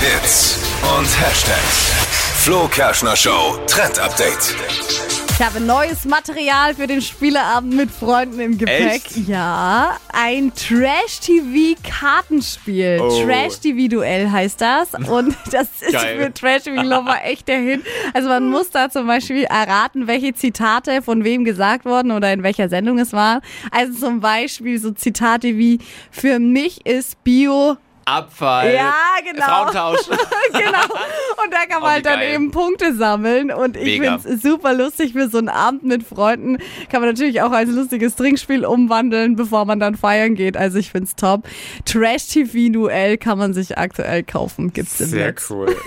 Hits und Hashtags. Flo Kerschner Show Trend Update. Ich habe neues Material für den Spieleabend mit Freunden im Gepäck. Echt? Ja, ein Trash-TV-Kartenspiel. Oh. Trash-TV-Duell heißt das. Und das ist Geil. für Trash-TV-Lover echt der Hit. Also man muss da zum Beispiel erraten, welche Zitate von wem gesagt wurden oder in welcher Sendung es war. Also zum Beispiel so Zitate wie, für mich ist Bio Abfall. Ja, genau. Frauentausch. genau. Und da kann man Oh, wie halt dann geil. eben Punkte sammeln. Und ich finde es super lustig für so einen Abend mit Freunden. Kann man natürlich auch als lustiges Trinkspiel umwandeln, bevor man dann feiern geht. Also ich finde es top. Trash TV Duell kann man sich aktuell kaufen. Gibt's im Sehr Netz. cool.